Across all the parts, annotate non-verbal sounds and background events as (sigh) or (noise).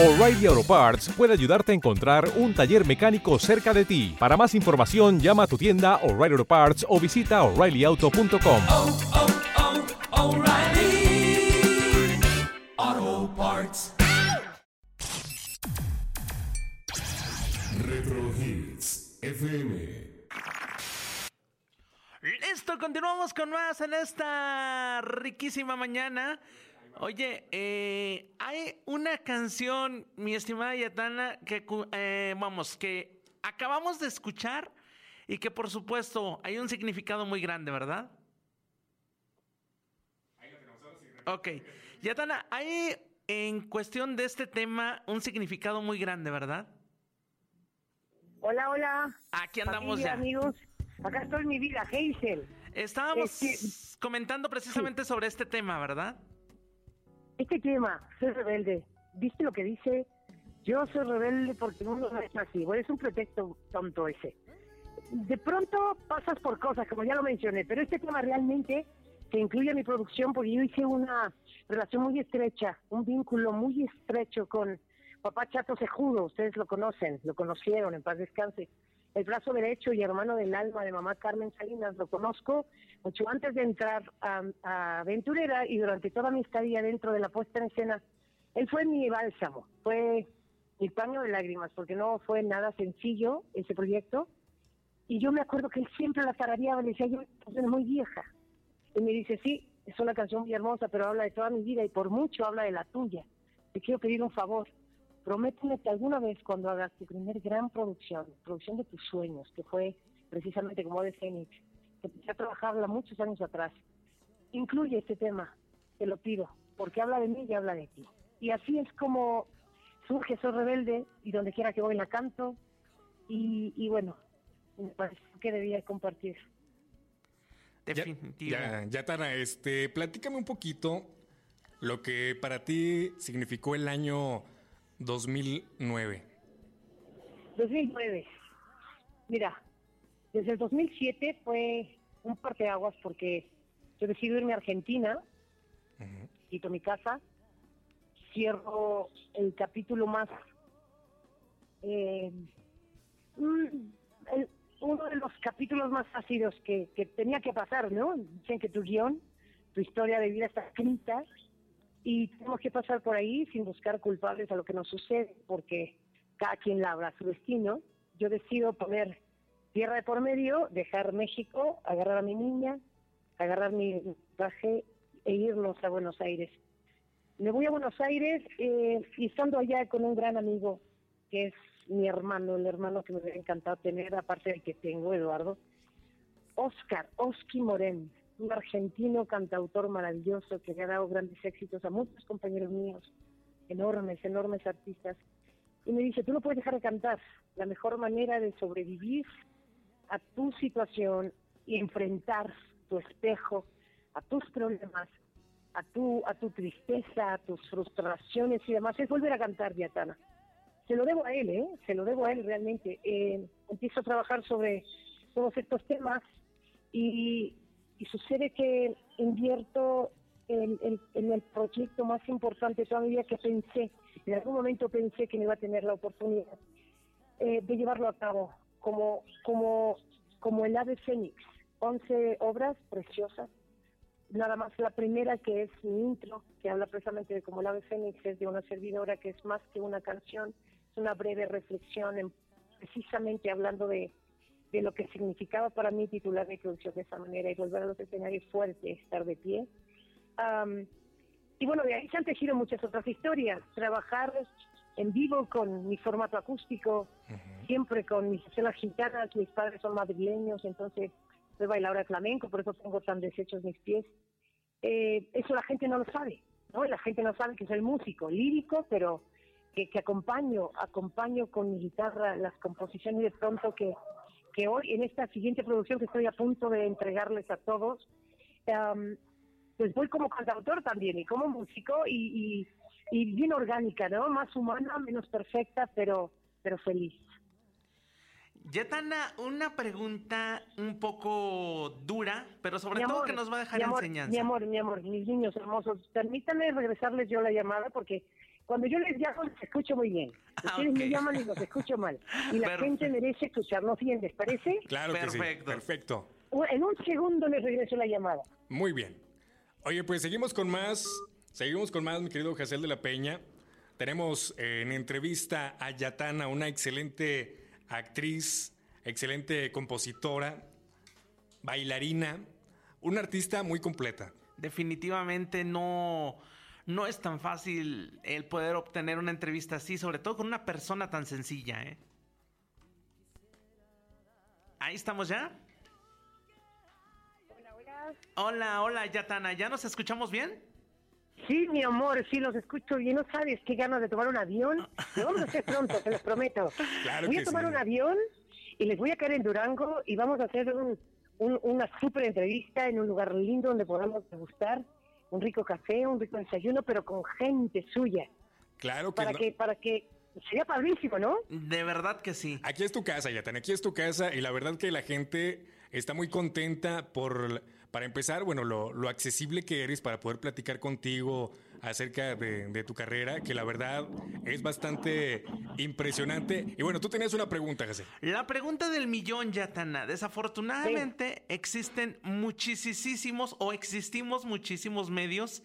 O'Reilly Auto Parts puede ayudarte a encontrar un taller mecánico cerca de ti. Para más información, llama a tu tienda O'Reilly Auto Parts o visita oreillyauto.com. oh, oh, O'Reilly Auto Parts. Retro Hits FM. Listo, continuamos con más en esta riquísima mañana. Oye, eh, hay una canción, mi estimada Yatana, que eh, vamos, que acabamos de escuchar y que por supuesto hay un significado muy grande, ¿verdad? Ok, Yatana, hay en cuestión de este tema un significado muy grande, ¿verdad? Hola, hola. Aquí andamos Familia, ya. amigos. Acá estoy mi vida, Hazel. Estábamos Este- comentando precisamente sobre este tema, ¿verdad? Este tema, soy rebelde. ¿Viste lo que dice? Yo soy rebelde porque el mundo no es así. Bueno, es un pretexto tonto ese. De pronto pasas por cosas, como ya lo mencioné, pero este tema realmente que incluye mi producción porque yo hice una relación muy estrecha, un vínculo muy estrecho con papá Chato Sejudo, ustedes lo conocen, lo conocieron, en paz descanse. El brazo derecho y hermano del alma de mamá Carmen Salinas, lo conozco mucho antes de entrar a, a y durante toda mi estadía dentro de la puesta en escena. Él fue mi bálsamo, fue mi paño de lágrimas, porque no fue nada sencillo ese proyecto. Y yo me acuerdo que él siempre la tarareaba, le decía, yo, es muy vieja. Y me dice, sí, es una canción muy hermosa, pero habla de toda mi vida y por mucho habla de la tuya. Te quiero pedir un favor. Prométeme que alguna vez cuando hagas tu primer gran producción, producción de tus sueños, que fue precisamente como de Fénix, que empecé a trabajarla muchos años atrás, incluye este tema, te lo pido, porque habla de mí y habla de ti. Y así es como surge Soy Rebelde y donde quiera que voy la canto y, y bueno, me parece que debía compartir. Ya, Definitivo. ya, ya, Tana, este, platícame un poquito lo que para ti significó el año 2009. 2009. Mira, desde el 2007 fue un parteaguas porque yo decido irme a Argentina, quito mi casa, cierro el capítulo más, eh, el- uno de los capítulos más ácidos que, que tenía que pasar, ¿no? Dicen que tu guion, tu historia de vida está escrita y tenemos que pasar por ahí sin buscar culpables a lo que nos sucede, porque cada quien labra su destino. Yo decido poner tierra de por medio, dejar México, agarrar a mi niña, agarrar mi traje e irnos a Buenos Aires. Me voy a Buenos Aires eh, y estando allá con un gran amigo que es mi hermano, el hermano que me hubiera encantado tener, aparte del que tengo, Eduardo, Oscar, Oski Morén, un argentino cantautor maravilloso que le ha dado grandes éxitos a muchos compañeros míos, enormes, enormes artistas. Y me dice, tú no puedes dejar de cantar. La mejor manera de sobrevivir a tu situación y enfrentar tu espejo, a tus problemas, a tu, a tu tristeza, a tus frustraciones y demás, es volver a cantar, Diatana. Se lo debo a él, ¿eh? Se lo debo a él realmente. Eh, empiezo a trabajar sobre todos estos temas y, y sucede que invierto en, el proyecto más importante toda mi vida que pensé, en algún momento pensé que no iba a tener la oportunidad eh, de llevarlo a cabo, como, como, como el ave fénix, 11 obras preciosas, nada más la primera que es mi intro, que habla precisamente de cómo el ave fénix es de una servidora que es más que una canción, es una breve reflexión en- precisamente hablando de, de lo que significaba para mí titular mi producción de esa manera y volver a los escenarios fuertes, estar de pie. Am, y bueno, de ahí se han tejido muchas otras historias. Trabajar en vivo con mi formato acústico, siempre con mis escenas gitanas, mis padres son madrileños, entonces soy bailadora de flamenco, por eso tengo tan deshechos mis pies. Eh, eso la gente no lo sabe, ¿no? La gente no sabe que soy músico, lírico, pero que, que acompaño, acompaño con mi guitarra las composiciones de pronto que, que hoy en esta siguiente producción que estoy a punto de entregarles a todos, am, pues voy como cantautor también y como músico y, y, y bien orgánica, ¿no? Más humana, menos perfecta, pero, pero feliz. Yetana, una pregunta un poco dura, pero sobre Mi todo amor, que nos va a dejar mi amor, enseñanza. Mi amor, mi amor, mis niños hermosos, permítanme regresarles yo la llamada porque cuando yo les llamo, les escucho muy bien. (laughs) Ah, Ustedes me llaman y los escucho mal. Y la Perfecto. gente merece escucharnos bien, ¿les parece? Claro que sí. Perfecto. Perfecto. En un segundo les regreso la llamada. Muy bien. Oye, pues seguimos con más. Seguimos con más, mi querido Jacel de la Peña. Tenemos eh, en entrevista a Yatana, una excelente actriz, excelente compositora, bailarina, una artista muy completa. Definitivamente no, no es tan fácil el poder obtener una entrevista así, sobre todo con una persona tan sencilla, ¿eh? Ahí estamos ya. Hola, hola. Hola, hola, Yatana, ¿ya nos escuchamos bien? Sí, mi amor, sí, los escucho bien. ¿No sabes qué ganas de tomar un avión? Lo vamos a hacer pronto, te lo prometo. (laughs) Claro voy a tomar sí. un avión y les voy a caer en Durango y vamos a hacer un- un- una súper entrevista en un lugar lindo donde podamos degustar un rico café, un rico desayuno, pero con gente suya. Claro que Para no. que, para que sería padrísimo, ¿no? De verdad que sí. Aquí es tu casa, Yatana, aquí es tu casa y la verdad que la gente está muy contenta por, para empezar, bueno, lo, lo accesible que eres para poder platicar contigo acerca de, de tu carrera, que la verdad es bastante impresionante. Y bueno, tú tenías una pregunta, José. La pregunta del millón, Yatana. Desafortunadamente existen muchísimos o existimos muchísimos medios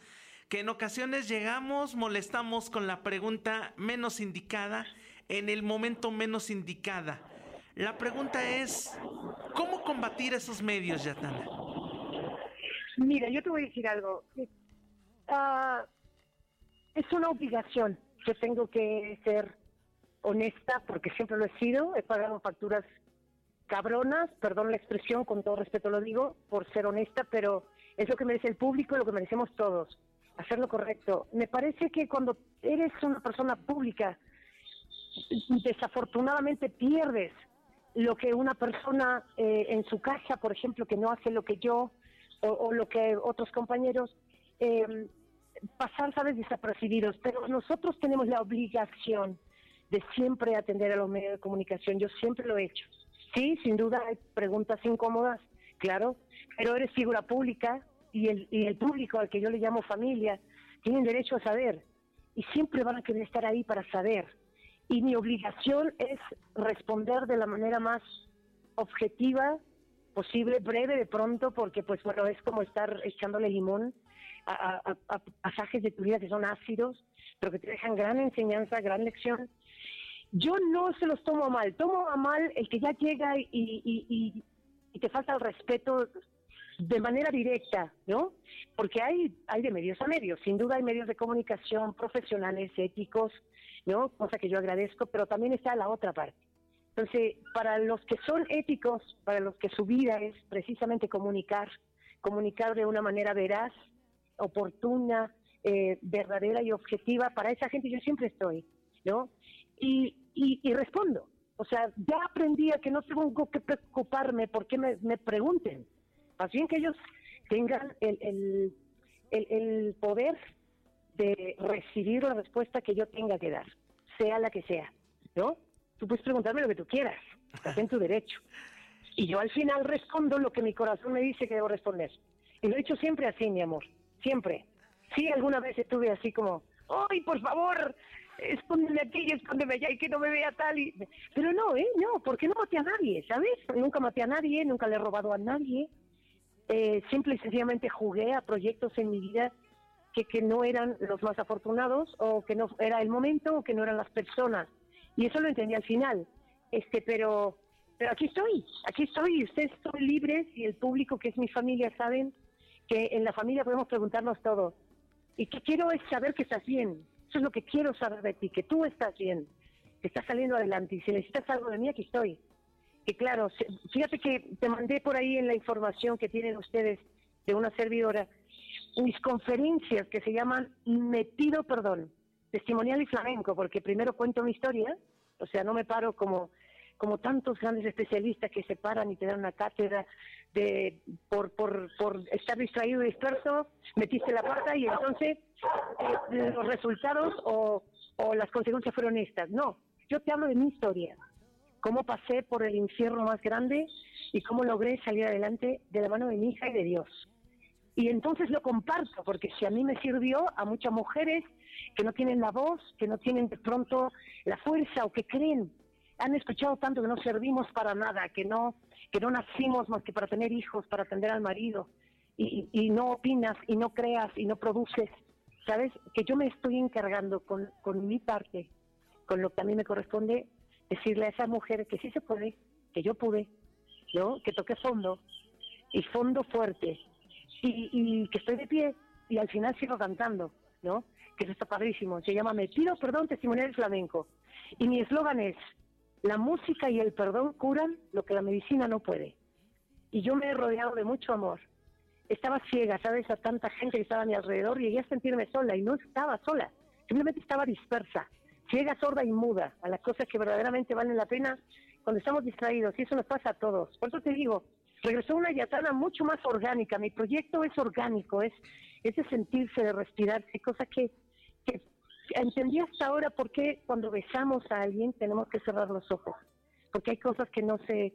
que en ocasiones llegamos, molestamos con la pregunta menos indicada en el momento menos indicada. La pregunta es, ¿cómo combatir esos medios, Yatana? Mira, yo te voy a decir algo. Ah, es una obligación. Yo tengo que ser honesta porque siempre lo he sido. He pagado facturas cabronas, perdón la expresión, con todo respeto lo digo, por ser honesta, pero es lo que merece el público lo que merecemos todos. Hacer lo correcto. Me parece que cuando eres una persona pública, desafortunadamente pierdes lo que una persona eh, en su casa, por ejemplo, que no hace lo que yo o, o lo que otros compañeros, eh, pasar, sabes, desapercibidos. Pero nosotros tenemos la obligación de siempre atender a los medios de comunicación. Yo siempre lo he hecho. Sí, sin duda hay preguntas incómodas, claro, pero eres figura pública y el, y el público al que yo le llamo familia tienen derecho a saber y siempre van a querer estar ahí para saber. Y mi obligación es responder de la manera más objetiva posible, breve de pronto, porque pues bueno, es como estar echándole limón a, a- a- pasajes de tu vida que son ácidos, pero que te dejan gran enseñanza, gran lección. Yo no se los tomo a mal, tomo a mal el que ya llega y, y- y- y te falta el respeto de manera directa, ¿no? Porque hay, hay de medios a medios, sin duda hay medios de comunicación profesionales, éticos, ¿no? Cosa que yo agradezco, pero también está la otra parte. Entonces, para los que son éticos, para los que su vida es precisamente comunicar, comunicar de una manera veraz, oportuna, eh, verdadera y objetiva, para esa gente yo siempre estoy, ¿no? Y, y, respondo. O sea, ya aprendí a que no tengo que preocuparme porque me, me pregunten. Más bien que ellos tengan el, el, el, el poder de recibir la respuesta que yo tenga que dar, sea la que sea, ¿no? Tú puedes preguntarme lo que tú quieras, estás en tu derecho. Y yo al final respondo lo que mi corazón me dice que debo responder. Y lo he hecho siempre así, mi amor, siempre. Sí, alguna vez estuve así como, ¡ay, por favor! Escóndeme aquí y escóndeme allá y que no me vea tal. Y... Pero no, ¿eh? No, porque no maté a nadie, ¿sabes? Nunca maté a nadie, nunca le he robado a nadie. Eh, simple y sencillamente jugué a proyectos en mi vida que, que no eran los más afortunados o que no era el momento o que no eran las personas. Y eso lo entendí al final. Este, pero, pero aquí estoy, aquí estoy ustedes son libres y el público que es mi familia saben que en la familia podemos preguntarnos todo. Y que quiero es saber que estás bien. Eso es lo que quiero saber de ti, que tú estás bien, que estás saliendo adelante. Y si necesitas algo de mí, aquí estoy. Que claro, fíjate que te mandé por ahí en la información que tienen ustedes de una servidora mis conferencias que se llaman Metido Perdón, testimonial y flamenco, porque primero cuento mi historia, o sea, no me paro como, como tantos grandes especialistas que se paran y te dan una cátedra de por, por, estar distraído y disperso, metiste la pata y entonces eh, los resultados o, o las consecuencias fueron estas. No, yo te hablo de mi historia, cómo pasé por el infierno más grande y cómo logré salir adelante de la mano de mi hija y de Dios. Y entonces lo comparto, porque si a mí me sirvió, a muchas mujeres que no tienen la voz, que no tienen de pronto la fuerza o que creen, han escuchado tanto que no servimos para nada, que no, que no nacimos más que para tener hijos, para atender al marido, y, y no opinas, y no creas, y no produces. ¿Sabes? Que yo me estoy encargando con, con mi parte, con lo que a mí me corresponde, decirle a esa mujer que sí se puede, que yo pude, ¿no? Que toqué fondo, y fondo fuerte, y, y que estoy de pie, y al final sigo cantando, ¿no? Que eso está padrísimo. Se llama Me pido perdón testimonial flamenco. Y mi eslogan es, la música y el perdón curan lo que la medicina no puede. Y yo me he rodeado de mucho amor. Estaba ciega, ¿sabes? A tanta gente que estaba a mi alrededor y llegué a sentirme sola y no estaba sola. Simplemente estaba dispersa, ciega, sorda y muda a las cosas que verdaderamente valen la pena cuando estamos distraídos. Y eso nos pasa a todos. Por eso te digo, regresó una yatana mucho más orgánica. Mi proyecto es orgánico, es, es de sentirse, de respirarse, cosa que, que entendí hasta ahora por qué cuando besamos a alguien tenemos que cerrar los ojos. Porque hay cosas que no se,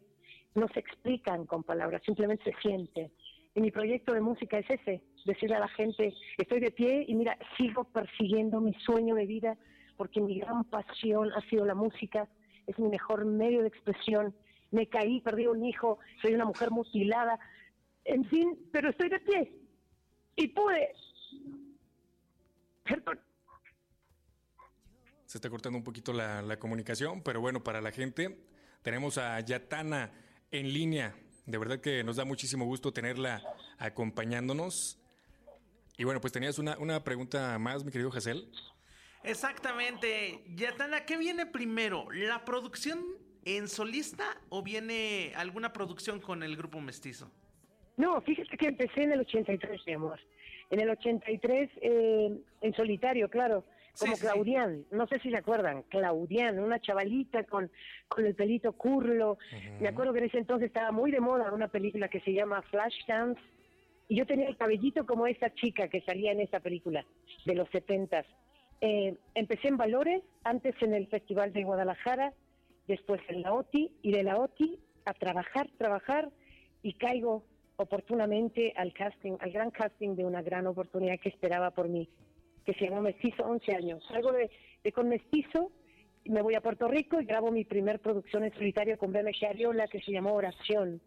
no se explican con palabras, simplemente se sienten. Y mi proyecto de música es ese, decirle a la gente, estoy de pie y mira, sigo persiguiendo mi sueño de vida porque mi gran pasión ha sido la música, es mi mejor medio de expresión. Me caí, perdí un hijo, soy una mujer mutilada, en fin, pero estoy de pie y pude. Perdón. Se está cortando un poquito la, la comunicación, pero bueno, para la gente tenemos a Yatana en línea. De verdad que nos da muchísimo gusto tenerla acompañándonos. Y bueno, pues tenías una, una pregunta más, mi querido Hazel. Exactamente. Yatana, ¿qué viene primero? ¿La producción en solista o viene alguna producción con el grupo mestizo? No, fíjate que empecé en el 83, mi amor. En el 83, eh, en solitario, claro, como Sí, sí, sí. Claudián. No sé si se acuerdan, Claudián, una chavalita con, con el pelito curlo. Me acuerdo que en ese entonces estaba muy de moda una película que se llama Flashdance. Y yo tenía el cabellito como esa chica que salía en esa película de los 70 eh, empecé en Valores, antes en el Festival de Guadalajara, después en la OTI, y de la OTI a trabajar, trabajar, y caigo oportunamente al casting, al gran casting de una gran oportunidad que esperaba por mí, que se llamó Mestizo 11 años. Salgo de, de con Mestizo, me voy a Puerto Rico y grabo mi primer producción en solitario con BMG Ariola que se llamó Oración.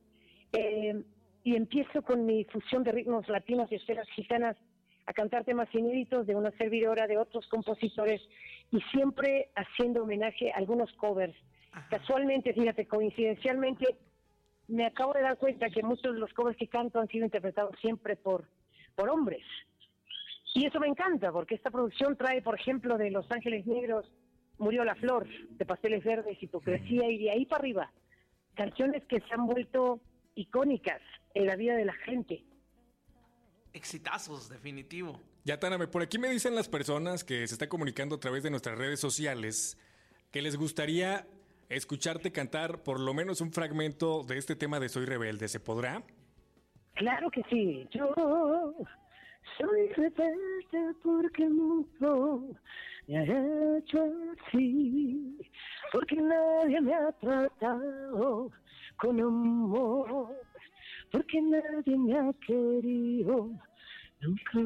Eh, y empiezo con mi fusión de ritmos latinos y esferas gitanas a cantar temas inéditos de una servidora, de otros compositores y siempre haciendo homenaje a algunos covers. Casualmente, fíjate, coincidencialmente, me acabo de dar cuenta que muchos de los covers que canto han sido interpretados siempre por, por hombres. Y eso me encanta, porque esta producción trae, por ejemplo, de Los Ángeles Negros, Murió la Flor, de Pasteles Verdes, Hipocresía, y de ahí para arriba. Canciones que se han vuelto icónicas en la vida de la gente. Exitazos, definitivo. Yatana, me- por aquí me dicen las personas que se están comunicando a través de nuestras redes sociales que les gustaría escucharte cantar por lo menos un fragmento de este tema de Soy Rebelde. ¿Se podrá? Claro que sí. Yo soy rebelde porque el mundo me ha hecho así, porque nadie me ha tratado con amor, porque nadie me ha querido, nunca.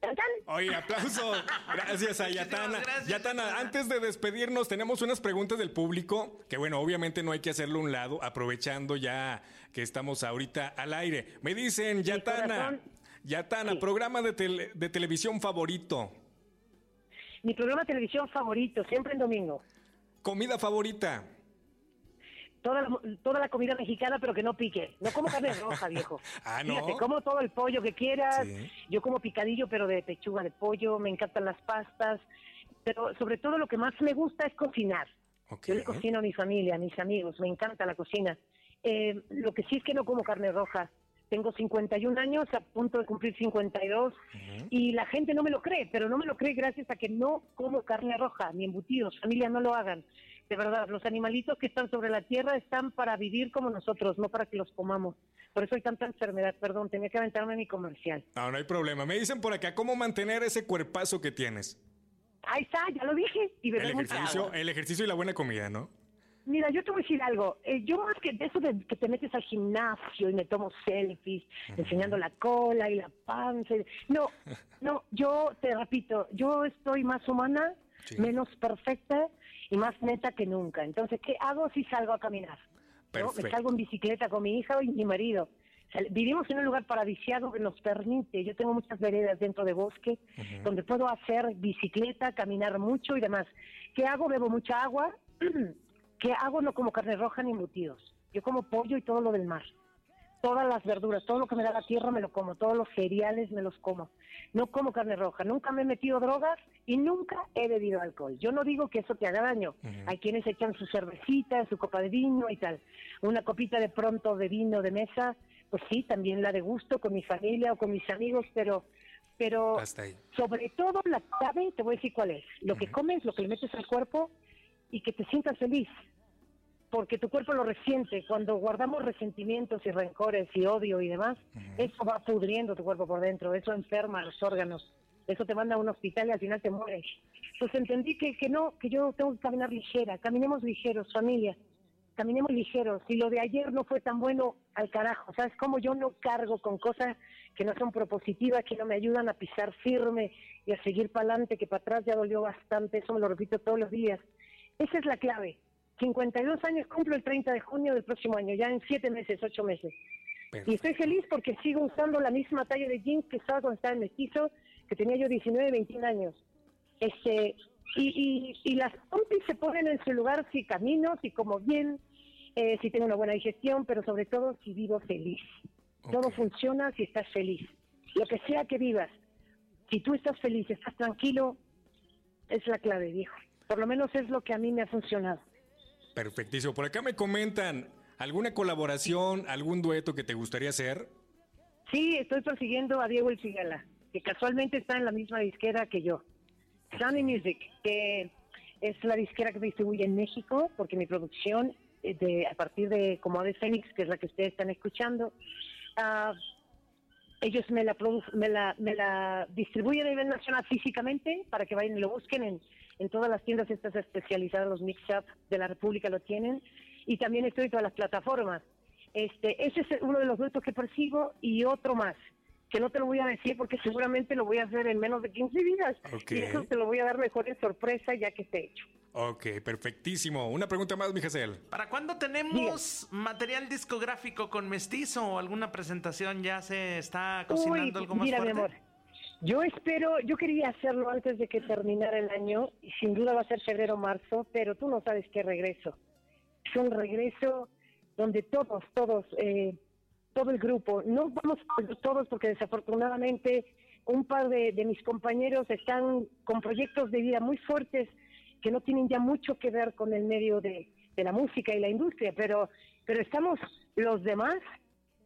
¿Tan, tan? Oye, aplauso. Gracias a Yatana. gracias, Yatana, antes de despedirnos, tenemos unas preguntas del público que, bueno, obviamente no hay que hacerlo a un lado, aprovechando ya que estamos ahorita al aire. Me dicen, Yatana. Yatana, Sí. programa de, tele- de televisión favorito, Mi programa de televisión favorito, siempre en domingo. comida favorita, Toda la, toda la comida mexicana, pero que no pique. No como carne (laughs) roja, viejo. Ah, ¿no? Fíjate, como todo el pollo que quieras. Sí. Yo como picadillo, pero de pechuga de pollo. Me encantan las pastas. Pero sobre todo lo que más me gusta es cocinar. Yo le cocino a mi familia, a mis amigos. Me encanta la cocina. Eh, lo que sí es que no como carne roja. Tengo 51 años, a punto de cumplir 52, y la gente no me lo cree, pero no me lo cree gracias a que no como carne roja, ni embutidos, familia, no lo hagan. De verdad, los animalitos que están sobre la tierra están para vivir como nosotros, no para que los comamos. Por eso hay tanta enfermedad, perdón, tenía que aventarme mi comercial. No, no hay problema. Me dicen por acá, ¿cómo mantener ese cuerpazo que tienes? Ahí está, ya lo dije, y El mucha ejercicio, agua. el ejercicio y la buena comida, ¿no? Mira, yo te voy a decir algo. Eh, yo más que de eso de que te metes al gimnasio y me tomo selfies enseñando la cola y la panza. y- No, (laughs) no, yo te repito, yo estoy más humana, Sí. menos perfecta y más neta que nunca. Entonces, ¿qué hago si salgo a caminar? ¿no? Me salgo en bicicleta con mi hija y mi marido. O sea, vivimos en un lugar paradisiaco que nos permite, yo tengo muchas veredas dentro de bosque, donde puedo hacer bicicleta, caminar mucho y demás. ¿Qué hago? Bebo mucha agua. (clears throat) ¿Qué hago? No como carne roja ni embutidos. Yo como pollo y todo lo del mar. Todas las verduras, todo lo que me da la tierra me lo como, todos los cereales me los como. No como carne roja, nunca me he metido drogas y nunca he bebido alcohol. Yo no digo que eso te haga daño. Hay quienes echan su cervecita, su copa de vino y tal. Una copita de pronto de vino de mesa, pues sí, también la de gusto con mi familia o con mis amigos, pero pero Hasta ahí. sobre todo la clave, te voy a decir cuál es. Lo que comes, lo que le metes al cuerpo y que te sientas feliz. Porque tu cuerpo lo resiente. Cuando guardamos resentimientos y rencores y odio y demás, eso va pudriendo tu cuerpo por dentro, eso enferma los órganos, eso te manda a un hospital y al final te mueres. Pues entendí que, que no, que yo tengo que caminar ligera. Caminemos ligeros, familia. Caminemos ligeros. Si lo de ayer no fue tan bueno, al carajo. ¿Sabes cómo yo no cargo con cosas que no son propositivas, que no me ayudan a pisar firme y a seguir para adelante, que para atrás ya dolió bastante? Eso me lo repito todos los días. Esa es la clave. 52 años cumplo el 30 de junio del próximo año, ya en 7 meses, 8 meses. Y estoy feliz porque sigo usando la misma talla de jeans que estaba cuando estaba en mestizo, que tenía yo 19, 21 años. Este, y, y, y las pompis se ponen en su lugar si camino, si como bien, eh, si tengo una buena digestión, pero sobre todo si vivo feliz. Todo funciona si estás feliz. Lo que sea que vivas, si tú estás feliz, estás tranquilo, es la clave, viejo. Por lo menos es lo que a mí me ha funcionado. Perfectísimo. Por acá me comentan, ¿alguna colaboración, algún dueto que te gustaría hacer? Sí, estoy persiguiendo a Diego El Cigala, que casualmente está en la misma disquera que yo. Sunny Music, que es la disquera que me distribuye en México, porque mi producción, eh, de, a partir de Como de Fénix, que es la que ustedes están escuchando, ah, ellos me la, me, la, me la distribuyen a nivel nacional físicamente para que vayan y lo busquen en, en todas las tiendas estas especializadas, los mix-up de la República lo tienen, y también estoy en todas las plataformas. Este, ese es uno de los duetos que persigo y otro más, que no te lo voy a decir porque seguramente lo voy a hacer en menos de 15 días. Y eso te lo voy a dar mejor en sorpresa ya que esté hecho. Ok, perfectísimo. Una pregunta más, mi Hazel. ¿Para cuándo tenemos material discográfico con mestizo o alguna presentación? ¿Ya se está cocinando Uy, algo más mira, fuerte? mi amor, yo espero, yo quería hacerlo antes de que terminara el año y sin duda va a ser febrero marzo, pero tú no sabes qué regreso. Es un regreso donde todos, todos, eh, todo el grupo, no vamos todos porque desafortunadamente un par de, de mis compañeros están con proyectos de vida muy fuertes que no tienen ya mucho que ver con el medio de, de la música y la industria, pero, pero estamos los demás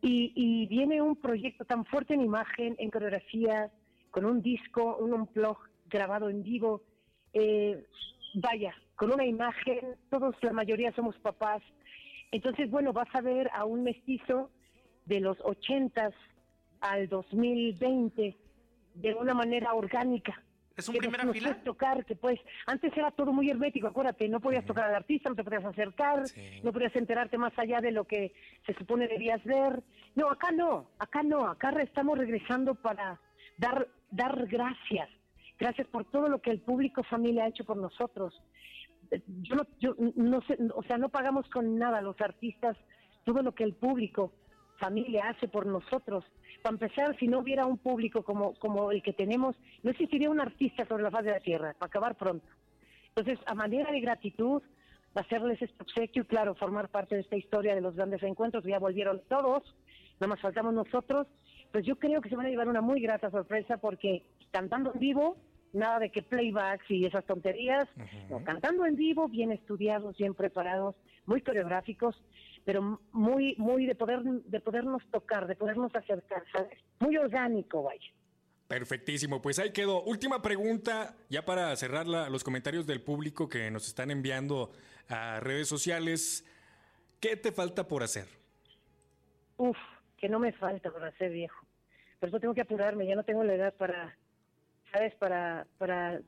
y, y viene un proyecto tan fuerte en imagen, en coreografía, con un disco, un unplug grabado en vivo. eh, vaya, con una imagen, todos, la mayoría somos papás. Entonces, bueno, vas a ver a un mestizo de los 80 al 2020 de una manera orgánica. ¿Es un que primera nos fila? puedes tocar, que pues, antes era todo muy hermético, acuérdate, no podías tocar al artista, no te podías acercar, Sí. no podías enterarte más allá de lo que se supone debías ver. No, acá no, acá no, acá estamos regresando para dar, dar gracias. Gracias por todo lo que el público familia ha hecho por nosotros. Eh, Yo no, yo no sé, o sea, no pagamos con nada los artistas todo lo que el público familia hace por nosotros. Para empezar, si no hubiera un público como, como el que tenemos, no existiría un artista sobre la faz de la tierra, para acabar pronto. Entonces, a manera de gratitud, hacerles este obsequio y, claro, formar parte de esta historia de los grandes encuentros, ya volvieron todos, nada más faltamos nosotros, pues yo creo que se van a llevar una muy grata sorpresa porque cantando en vivo, nada de que playbacks y esas tonterías, no, cantando en vivo, bien estudiados, bien preparados, muy coreográficos, pero muy, muy de poder, de podernos tocar, de podernos acercar, ¿sabes? Muy orgánico, vaya. Perfectísimo, pues ahí quedó. Última pregunta, ya para cerrar la- los comentarios del público que nos están enviando a redes sociales. ¿Qué te falta por hacer? Uf, que no me falta para ser viejo. Por eso tengo que apurarme, ya no tengo la edad para, ¿sabes? Para, para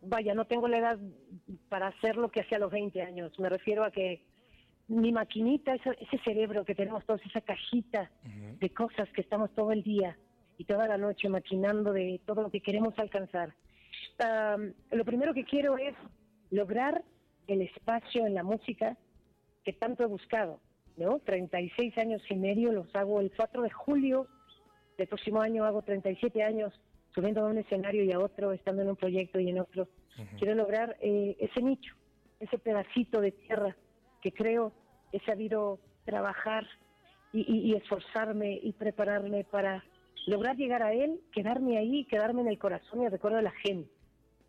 vaya, no tengo la edad para hacer lo que hacía a los 20 años. Me refiero a que mi maquinita, ese, ese cerebro que tenemos todos, esa cajita de cosas que estamos todo el día y toda la noche maquinando de todo lo que queremos alcanzar. Am, lo primero que quiero es lograr el espacio en la música que tanto he buscado, ¿no? 36 años y medio, los hago el 4 de julio del próximo año, hago 37 años subiendo a un escenario y a otro, estando en un proyecto y en otro. Quiero lograr eh, ese nicho, ese pedacito de tierra que creo he sabido trabajar y, y- y esforzarme y prepararme para lograr llegar a él, quedarme ahí, quedarme en el corazón y el recuerdo de la gente.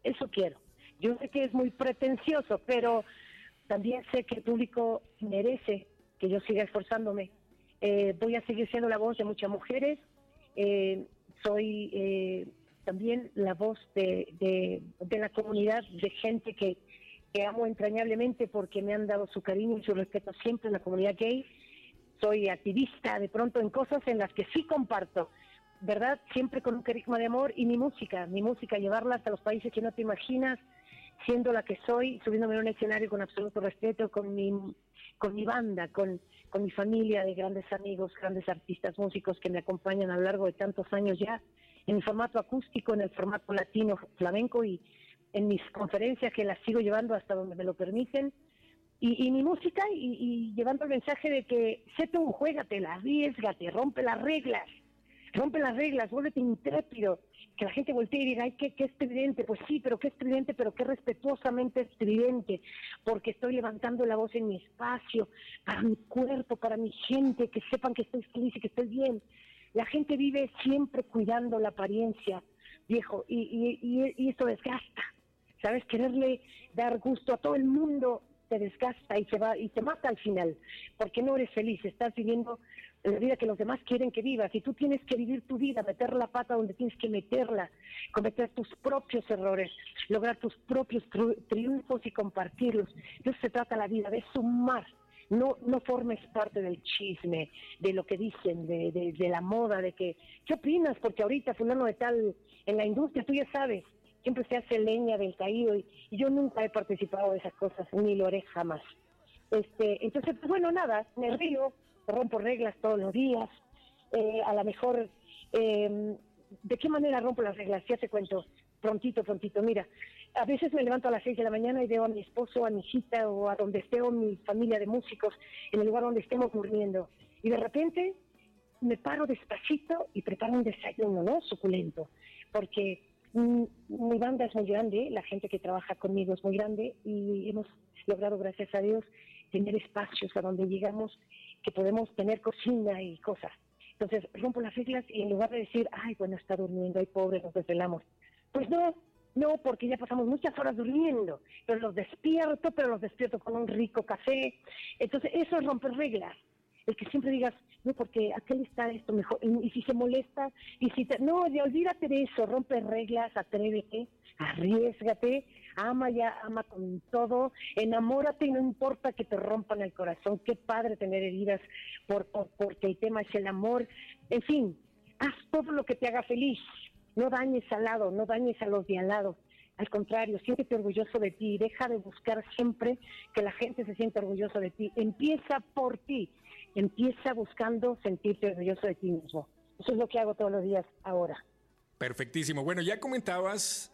Eso quiero. Yo sé que es muy pretencioso, pero también sé que el público merece que yo siga esforzándome. Eh, voy a seguir siendo la voz de muchas mujeres. Eh, soy eh, también la voz de, de- de la comunidad de gente que, que amo entrañablemente porque me han dado su cariño y su respeto siempre en la comunidad gay. Soy activista de pronto en cosas en las que sí comparto, ¿verdad? Siempre con un carisma de amor y mi música, mi música, llevarla hasta los países que no te imaginas, siendo la que soy, subiéndome a un escenario con absoluto respeto, con mi, con mi banda, con, con mi familia de grandes amigos, grandes artistas, músicos que me acompañan a lo largo de tantos años ya, en el formato acústico, en el formato latino flamenco y en mis conferencias que las sigo llevando hasta donde me lo permiten. Y, mi música y, y llevando el mensaje de que sé tú, juégatela, arriesgate, rompe las reglas, rompe las reglas, vuélvete intrépido, que la gente voltee y diga, ay, qué, qué estridente, pues sí, pero qué estridente, pero qué respetuosamente estridente, porque estoy levantando la voz en mi espacio, para mi cuerpo, para mi gente, que sepan que estoy feliz y que estoy bien. La gente vive siempre cuidando la apariencia, viejo, y, y, y, y esto desgasta, ¿sabes? Quererle dar gusto a todo el mundo te desgasta y se va y te mata al final, porque no eres feliz, estás viviendo la vida que los demás quieren que vivas y tú tienes que vivir tu vida, meter la pata donde tienes que meterla, cometer tus propios errores, lograr tus propios triunfos y compartirlos. De eso se trata la vida, de sumar. No, no formes parte del chisme, de lo que dicen, de, de, de la moda, de que, ¿qué opinas? Porque ahorita fulano de tal, en la industria, tú ya sabes, siempre se hace leña del caído y, y yo nunca he participado de esas cosas, ni lo haré jamás. Este, entonces, pues, bueno, nada, me río, rompo reglas todos los días, eh, a lo mejor, eh, ¿de qué manera rompo las reglas? Ya te cuento, prontito, prontito, mira, a veces me levanto a las seis de la mañana y veo a mi esposo, a mi hijita o a donde esté o mi familia de músicos, en el lugar donde estemos durmiendo, y de repente me paro despacito y preparo un desayuno, ¿no? Suculento, porque mm, mi banda es muy grande, la gente que trabaja conmigo es muy grande y hemos logrado, gracias a Dios, tener espacios a donde llegamos que podemos tener cocina y cosas. Entonces rompo las reglas y en lugar de decir, ay, bueno, está durmiendo, ay, pobre, nos desvelamos. Pues no, no, porque ya pasamos muchas horas durmiendo, pero los despierto, pero los despierto con un rico café. Entonces eso es romper reglas el que siempre digas, no, porque aquel está esto mejor, y, si se molesta, y si te... No, ya olvídate de eso, rompe reglas, atrévete, arriesgate, ama ya, ama con todo, enamórate y no importa que te rompan el corazón, qué padre tener heridas por, por- porque el tema es el amor, en fin, haz todo lo que te haga feliz, no dañes al lado, no dañes a los de al lado. Al contrario, siéntete orgulloso de ti. Deja de buscar siempre que la gente se sienta orgullosa de ti. Empieza por ti. Empieza buscando sentirte orgulloso de ti mismo. Eso es lo que hago todos los días ahora. Perfectísimo. Bueno, ya comentabas,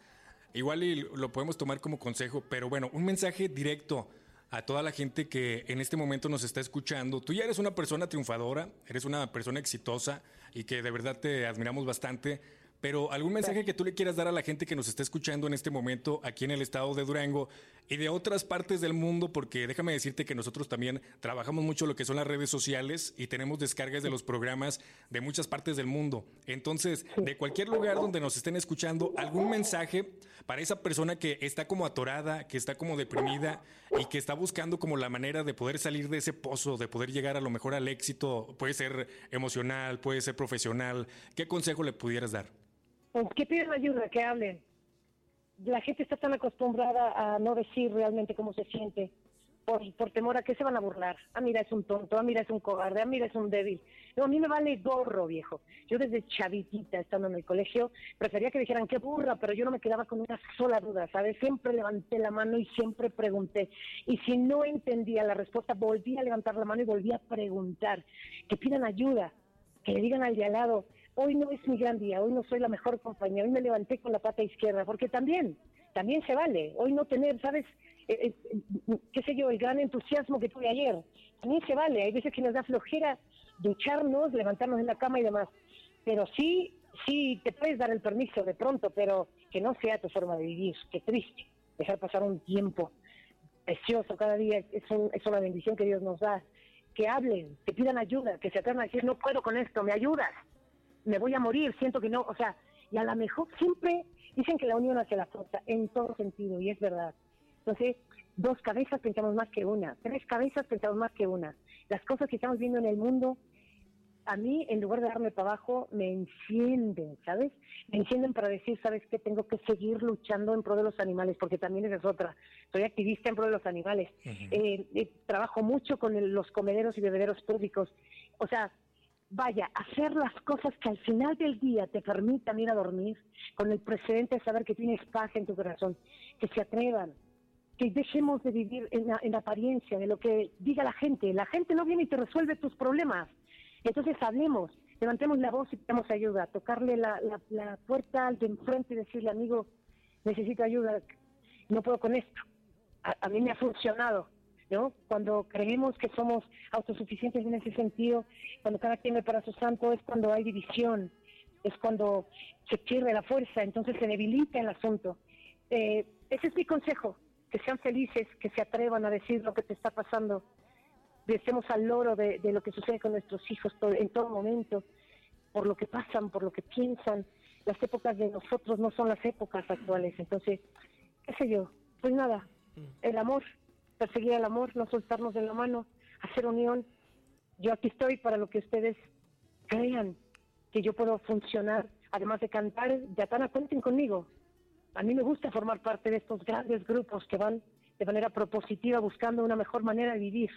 igual y lo podemos tomar como consejo, pero bueno, un mensaje directo a toda la gente que en este momento nos está escuchando. Tú ya eres una persona triunfadora, eres una persona exitosa y que de verdad te admiramos bastante. Pero algún mensaje que tú le quieras dar a la gente que nos está escuchando en este momento aquí en el estado de Durango y de otras partes del mundo, porque déjame decirte que nosotros también trabajamos mucho lo que son las redes sociales y tenemos descargas de los programas de muchas partes del mundo. Entonces, de cualquier lugar donde nos estén escuchando, algún mensaje para esa persona que está como atorada, que está como deprimida y que está buscando como la manera de poder salir de ese pozo, de poder llegar a lo mejor al éxito, puede ser emocional, puede ser profesional. ¿Qué consejo le pudieras dar? Pues que pidan ayuda, que hablen. La gente está tan acostumbrada a no decir realmente cómo se siente. por, por temor a que se van a burlar. Ah, mira, es un tonto, ah, mira, es un cobarde, ah, mira, es un débil. No, a mí me vale gorro, viejo. Yo desde chavitita, estando en el colegio, prefería que dijeran qué burra, pero yo no me quedaba con una sola duda, ¿sabes? Siempre levanté la mano y siempre pregunté. Y si no entendía la respuesta, volví a levantar la mano y volví a preguntar. Que pidan ayuda, que le digan al de al lado, hoy no es mi gran día, hoy no soy la mejor compañía, hoy me levanté con la pata izquierda, porque también, también se vale, hoy no tener, ¿sabes? Eh, eh, qué sé yo, el gran entusiasmo que tuve ayer, también se vale, hay veces que nos da flojera ducharnos, levantarnos en la cama y demás, pero sí, sí, te puedes dar el permiso de pronto, pero que no sea tu forma de vivir, qué triste, dejar pasar un tiempo precioso cada día, es, un- es una bendición que Dios nos da, que hablen, que pidan ayuda, que se atrevan a decir, no puedo con esto, me ayudas, me voy a morir, siento que no, o sea, y a lo mejor siempre dicen que la unión hace la fuerza, en todo sentido, y es verdad. Entonces, dos cabezas pensamos más que una, tres cabezas pensamos más que una. Las cosas que estamos viendo en el mundo, a mí, en lugar de darme para abajo, me encienden, ¿sabes? Me encienden para decir, ¿sabes qué? Tengo que seguir luchando en pro de los animales, porque también esa es otra. Soy activista en pro de los animales. Eh, eh, trabajo mucho con el- los comederos y bebederos públicos. O sea, vaya, hacer las cosas que al final del día te permitan ir a dormir con el precedente de saber que tienes paz en tu corazón, que se atrevan, que dejemos de vivir en, la- en apariencia de lo que diga la gente. La gente no viene y te resuelve tus problemas. Entonces hablemos, levantemos la voz y pidamos ayuda, tocarle la, la, la puerta al de enfrente y decirle, amigo, necesito ayuda, no puedo con esto. A, a mí me ha funcionado, ¿no? Cuando creemos que somos autosuficientes en ese sentido, cuando cada quien ve para su santo, es cuando hay división, es cuando se pierde la fuerza, entonces se debilita el asunto. Eh, ese es mi consejo, que sean felices, que se atrevan a decir lo que te está pasando, que estemos al loro de, de lo que sucede con nuestros hijos todo- en todo momento, por lo que pasan, por lo que piensan. Las épocas de nosotros no son las épocas actuales, entonces, qué sé yo, pues nada, el amor, perseguir el amor, no soltarnos de la mano, hacer unión. Yo aquí estoy para lo que ustedes crean que yo puedo funcionar, además de cantar, Yatana, cuenten conmigo. A mí me gusta formar parte de estos grandes grupos que van de manera propositiva buscando una mejor manera de vivir.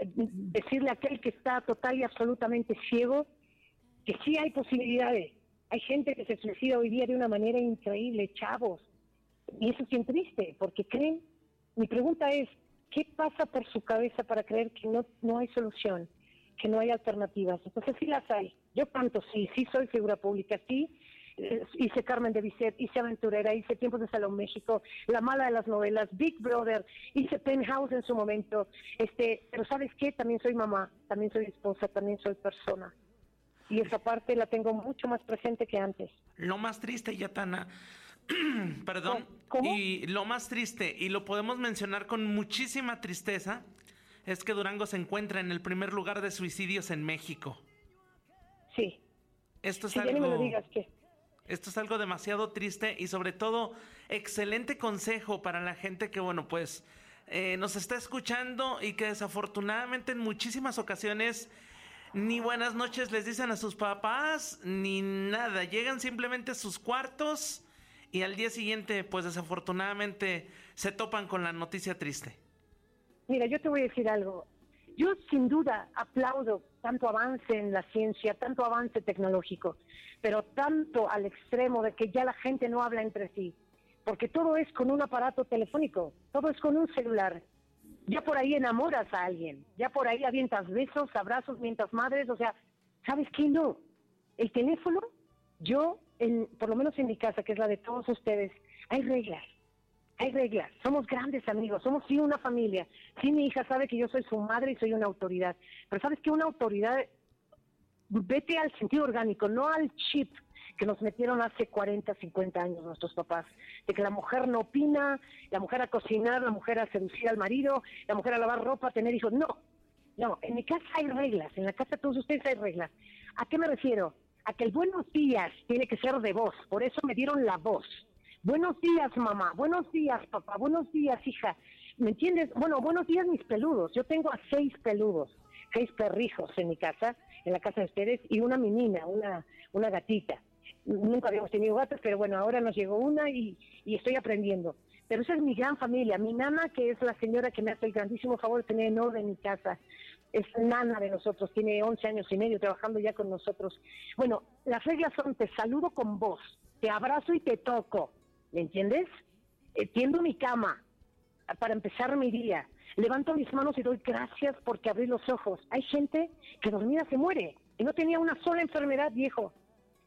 Eh, Decirle a aquel que está total y absolutamente ciego que sí hay posibilidades. Hay gente que se suicida hoy día de una manera increíble, chavos. Y eso es bien triste, porque creen. Mi pregunta es, ¿qué pasa por su cabeza para creer que no, no hay solución, que no hay alternativas? Entonces sí las hay. Yo canto, sí, sí soy figura pública, sí. eh, hice Carmen de Bizet, hice Aventurera, hice Tiempos de Salón México, La Mala de las Novelas, Big Brother, hice Penthouse en su momento. Este, pero ¿sabes qué? También soy mamá, también soy esposa, también soy persona. Y esa parte la tengo mucho más presente que antes. Lo más triste, Yatana, (clears throat) perdón, ¿Cómo? y lo más triste, y lo podemos mencionar con muchísima tristeza, es que Durango se encuentra en el primer lugar de suicidios en México. Sí, Esto es sí, ya ni me lo algo... digas. Esto es algo demasiado triste y sobre todo excelente consejo para la gente que, bueno, pues eh, nos está escuchando y que desafortunadamente en muchísimas ocasiones ni buenas noches les dicen a sus papás ni nada. Llegan simplemente a sus cuartos y al día siguiente, pues desafortunadamente se topan con la noticia triste. Mira, yo te voy a decir algo. Yo sin duda aplaudo tanto avance en la ciencia, tanto avance tecnológico, pero tanto al extremo de que ya la gente no habla entre sí, porque todo es con un aparato telefónico, todo es con un celular. Ya por ahí enamoras a alguien, ya por ahí avientas besos, abrazos, mientras madres, o sea, ¿sabes qué? No. El teléfono, yo, en, por lo menos en mi casa, que es la de todos ustedes, hay reglas hay reglas, somos grandes amigos, somos sí una familia. Sí, mi hija sabe que yo soy su madre y soy una autoridad. Pero sabes que una autoridad, vete al sentido orgánico, no al chip que nos metieron hace 40, 50 años nuestros papás, de que la mujer no opina, la mujer a cocinar, la mujer a seducir al marido, la mujer a lavar ropa, a tener hijos. No, no, en mi casa hay reglas, en la casa de todos ustedes hay reglas. ¿A qué me refiero? A que el buenos días tiene que ser de voz, por eso me dieron la voz. Buenos días, mamá. Buenos días, papá. Buenos días, hija. ¿Me entiendes? Bueno, buenos días, mis peludos. Yo tengo a seis peludos, seis perrijos en mi casa, en la casa de ustedes, y una menina, una, una gatita. Nunca habíamos tenido gatos, pero bueno, ahora nos llegó una y, y estoy aprendiendo. Pero esa es mi gran familia. Mi nana, que es la señora que me hace el grandísimo favor de tener en orden mi casa, es nana de nosotros, tiene 11 años y medio trabajando ya con nosotros. Bueno, las reglas son, te saludo con voz, te abrazo y te toco, ¿me entiendes? Eh, tiendo mi cama para empezar mi día. Levanto mis manos y doy gracias porque abrí los ojos. Hay gente que dormida se muere y no tenía una sola enfermedad, viejo.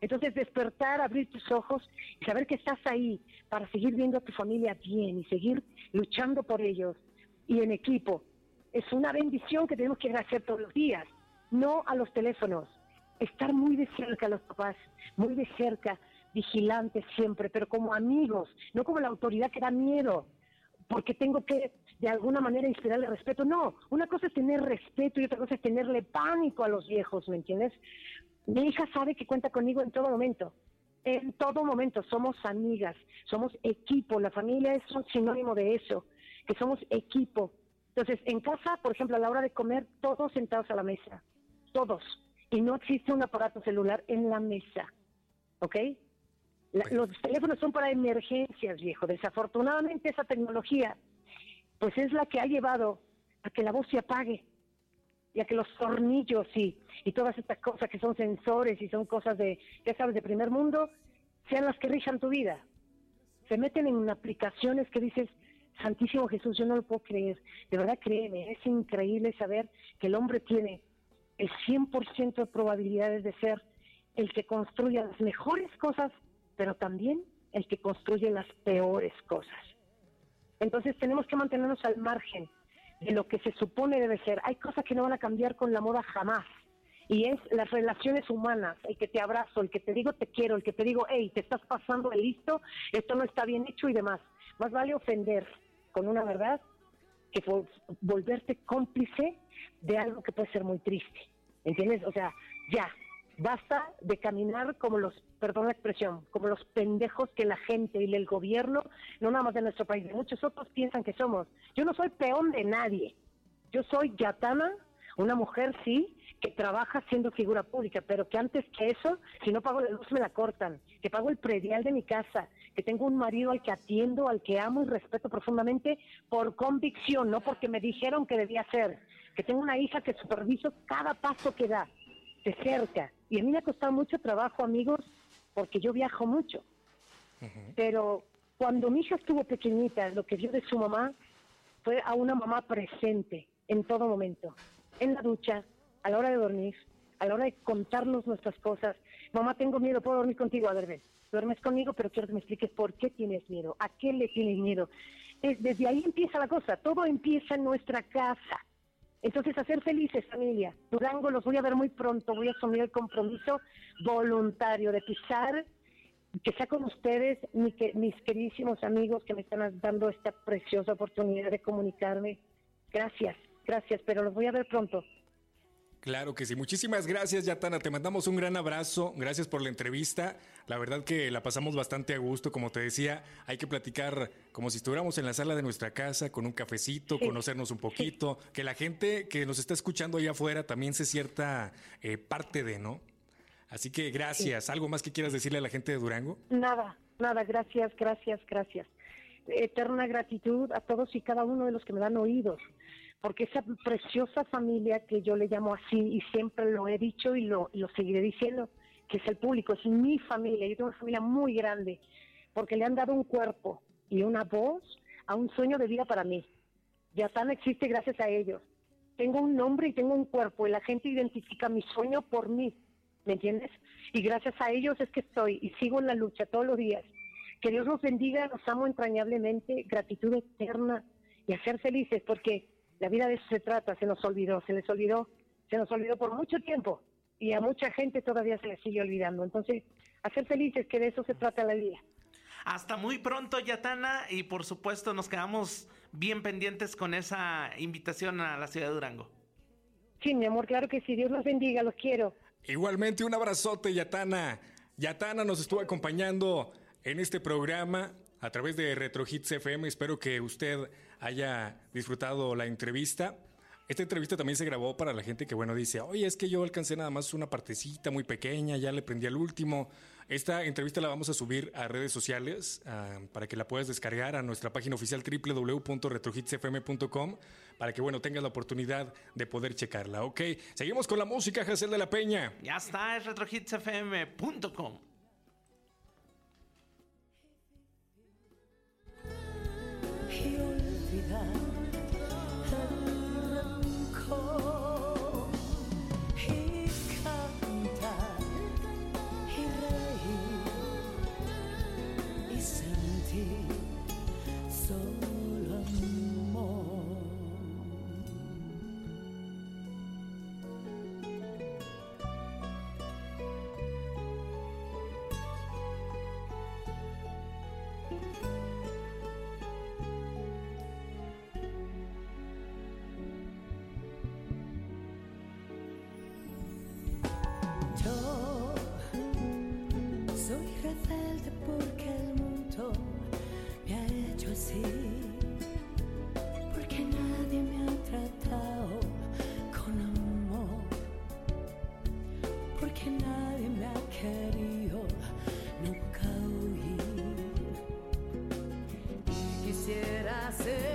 Entonces despertar, abrir tus ojos y saber que estás ahí para seguir viendo a tu familia bien y seguir luchando por ellos y en equipo. Es una bendición que tenemos que agradecer todos los días, no a los teléfonos. Estar muy de cerca a los papás, muy de cerca, vigilantes siempre, pero como amigos, no como la autoridad que da miedo, porque tengo que de alguna manera inspirarle respeto. No, una cosa es tener respeto y otra cosa es tenerle pánico a los viejos, ¿me entiendes? Mi hija sabe que cuenta conmigo en todo momento. En todo momento somos amigas, somos equipo. La familia es un sinónimo de eso, que somos equipo. Entonces, en casa, por ejemplo, a la hora de comer, todos sentados a la mesa, todos. Y no existe un aparato celular en la mesa, ¿ok? La- los teléfonos son para emergencias, viejo. Desafortunadamente esa tecnología, pues es la que ha llevado a que la voz se apague y a que los tornillos y, y todas estas cosas que son sensores y son cosas de, ya sabes, de primer mundo, sean las que rijan tu vida. Se meten en aplicaciones que dices, Santísimo Jesús, yo no lo puedo creer. De verdad, créeme, es increíble saber que el hombre tiene el 100% de probabilidades de ser el que construye las mejores cosas, pero también el que construye las peores cosas. Entonces tenemos que mantenernos al margen de lo que se supone debe ser. Hay cosas que no van a cambiar con la moda jamás. Y es las relaciones humanas, el que te abrazo, el que te digo te quiero, el que te digo, hey, te estás pasando de listo, esto no está bien hecho y demás. Más vale ofender con una verdad que vol- volverte cómplice de algo que puede ser muy triste. ¿Entiendes? O sea, ya, basta de caminar como los, perdón la expresión, como los pendejos que la gente y el gobierno, no nada más de nuestro país, de muchos otros piensan que somos. Yo no soy peón de nadie. Yo soy Yatana, una mujer, sí, que trabaja siendo figura pública, pero que antes que eso, si no pago la luz me la cortan, que pago el predial de mi casa, que tengo un marido al que atiendo, al que amo y respeto profundamente por convicción, no porque me dijeron que debía ser, que tengo una hija que superviso cada paso que da, de cerca. Y a mí me ha costado mucho trabajo, amigos, porque yo viajo mucho. Pero cuando mi hija estuvo pequeñita, lo que vio de su mamá fue a una mamá presente en todo momento, en la ducha, a la hora de dormir, a la hora de contarnos nuestras cosas. Mamá, tengo miedo, puedo dormir contigo. A ver, ven, duermes conmigo, pero quiero que me expliques por qué tienes miedo, a qué le tienes miedo. Es- desde ahí empieza la cosa, todo empieza en nuestra casa. Entonces, hacer felices, familia. Durango los voy a ver muy pronto. Voy a asumir el compromiso voluntario de pisar, que sea con ustedes, mi que- mis queridísimos amigos que me están dando esta preciosa oportunidad de comunicarme. Gracias, gracias, pero los voy a ver pronto. Claro que sí. Muchísimas gracias, Yatana. Te mandamos un gran abrazo. Gracias por la entrevista. La verdad que la pasamos bastante a gusto. Como te decía, hay que platicar como si estuviéramos en la sala de nuestra casa con un cafecito, Sí. conocernos un poquito. Que la gente que nos está escuchando allá afuera también se cierta eh, parte de, ¿no? Así que gracias. ¿Algo más que quieras decirle a la gente de Durango? Nada, nada, gracias, gracias, gracias. Eterna gratitud a todos y cada uno de los que me dan oídos, porque esa preciosa familia que yo le llamo así y siempre lo he dicho y lo, lo seguiré diciendo, que es el público, es mi familia, yo tengo una familia muy grande, porque le han dado un cuerpo y una voz a un sueño de vida para mí. Yatán existe gracias a ellos. Tengo un nombre y tengo un cuerpo y la gente identifica mi sueño por mí, ¿me entiendes? Y gracias a ellos es que estoy y sigo en la lucha todos los días. Que Dios nos bendiga, los amo entrañablemente, gratitud eterna y a ser felices, porque la vida de eso se trata, se nos olvidó, se les olvidó, se nos olvidó por mucho tiempo y a mucha gente todavía se les sigue olvidando. Entonces, a ser felices, que de eso se trata la vida. Hasta muy pronto, Yatana, y por supuesto nos quedamos bien pendientes con esa invitación a la ciudad de Durango. Sí, mi amor, claro que sí, Dios los bendiga, los quiero. Igualmente, un abrazote, Yatana. Yatana nos estuvo acompañando en este programa a través de Retro Hits FM. Espero que usted haya disfrutado la entrevista. Esta entrevista también se grabó para la gente que, bueno, dice, oye, es que yo alcancé nada más una partecita muy pequeña, ya le prendí al último. Esta entrevista la vamos a subir a redes sociales ah, para que la puedas descargar a nuestra página oficial www.retrohitsfm.com para que, bueno, tengas la oportunidad de poder checarla, ¿ok? Seguimos con la música, Jacel de la Peña. Ya está, es retrohitsfm.com. say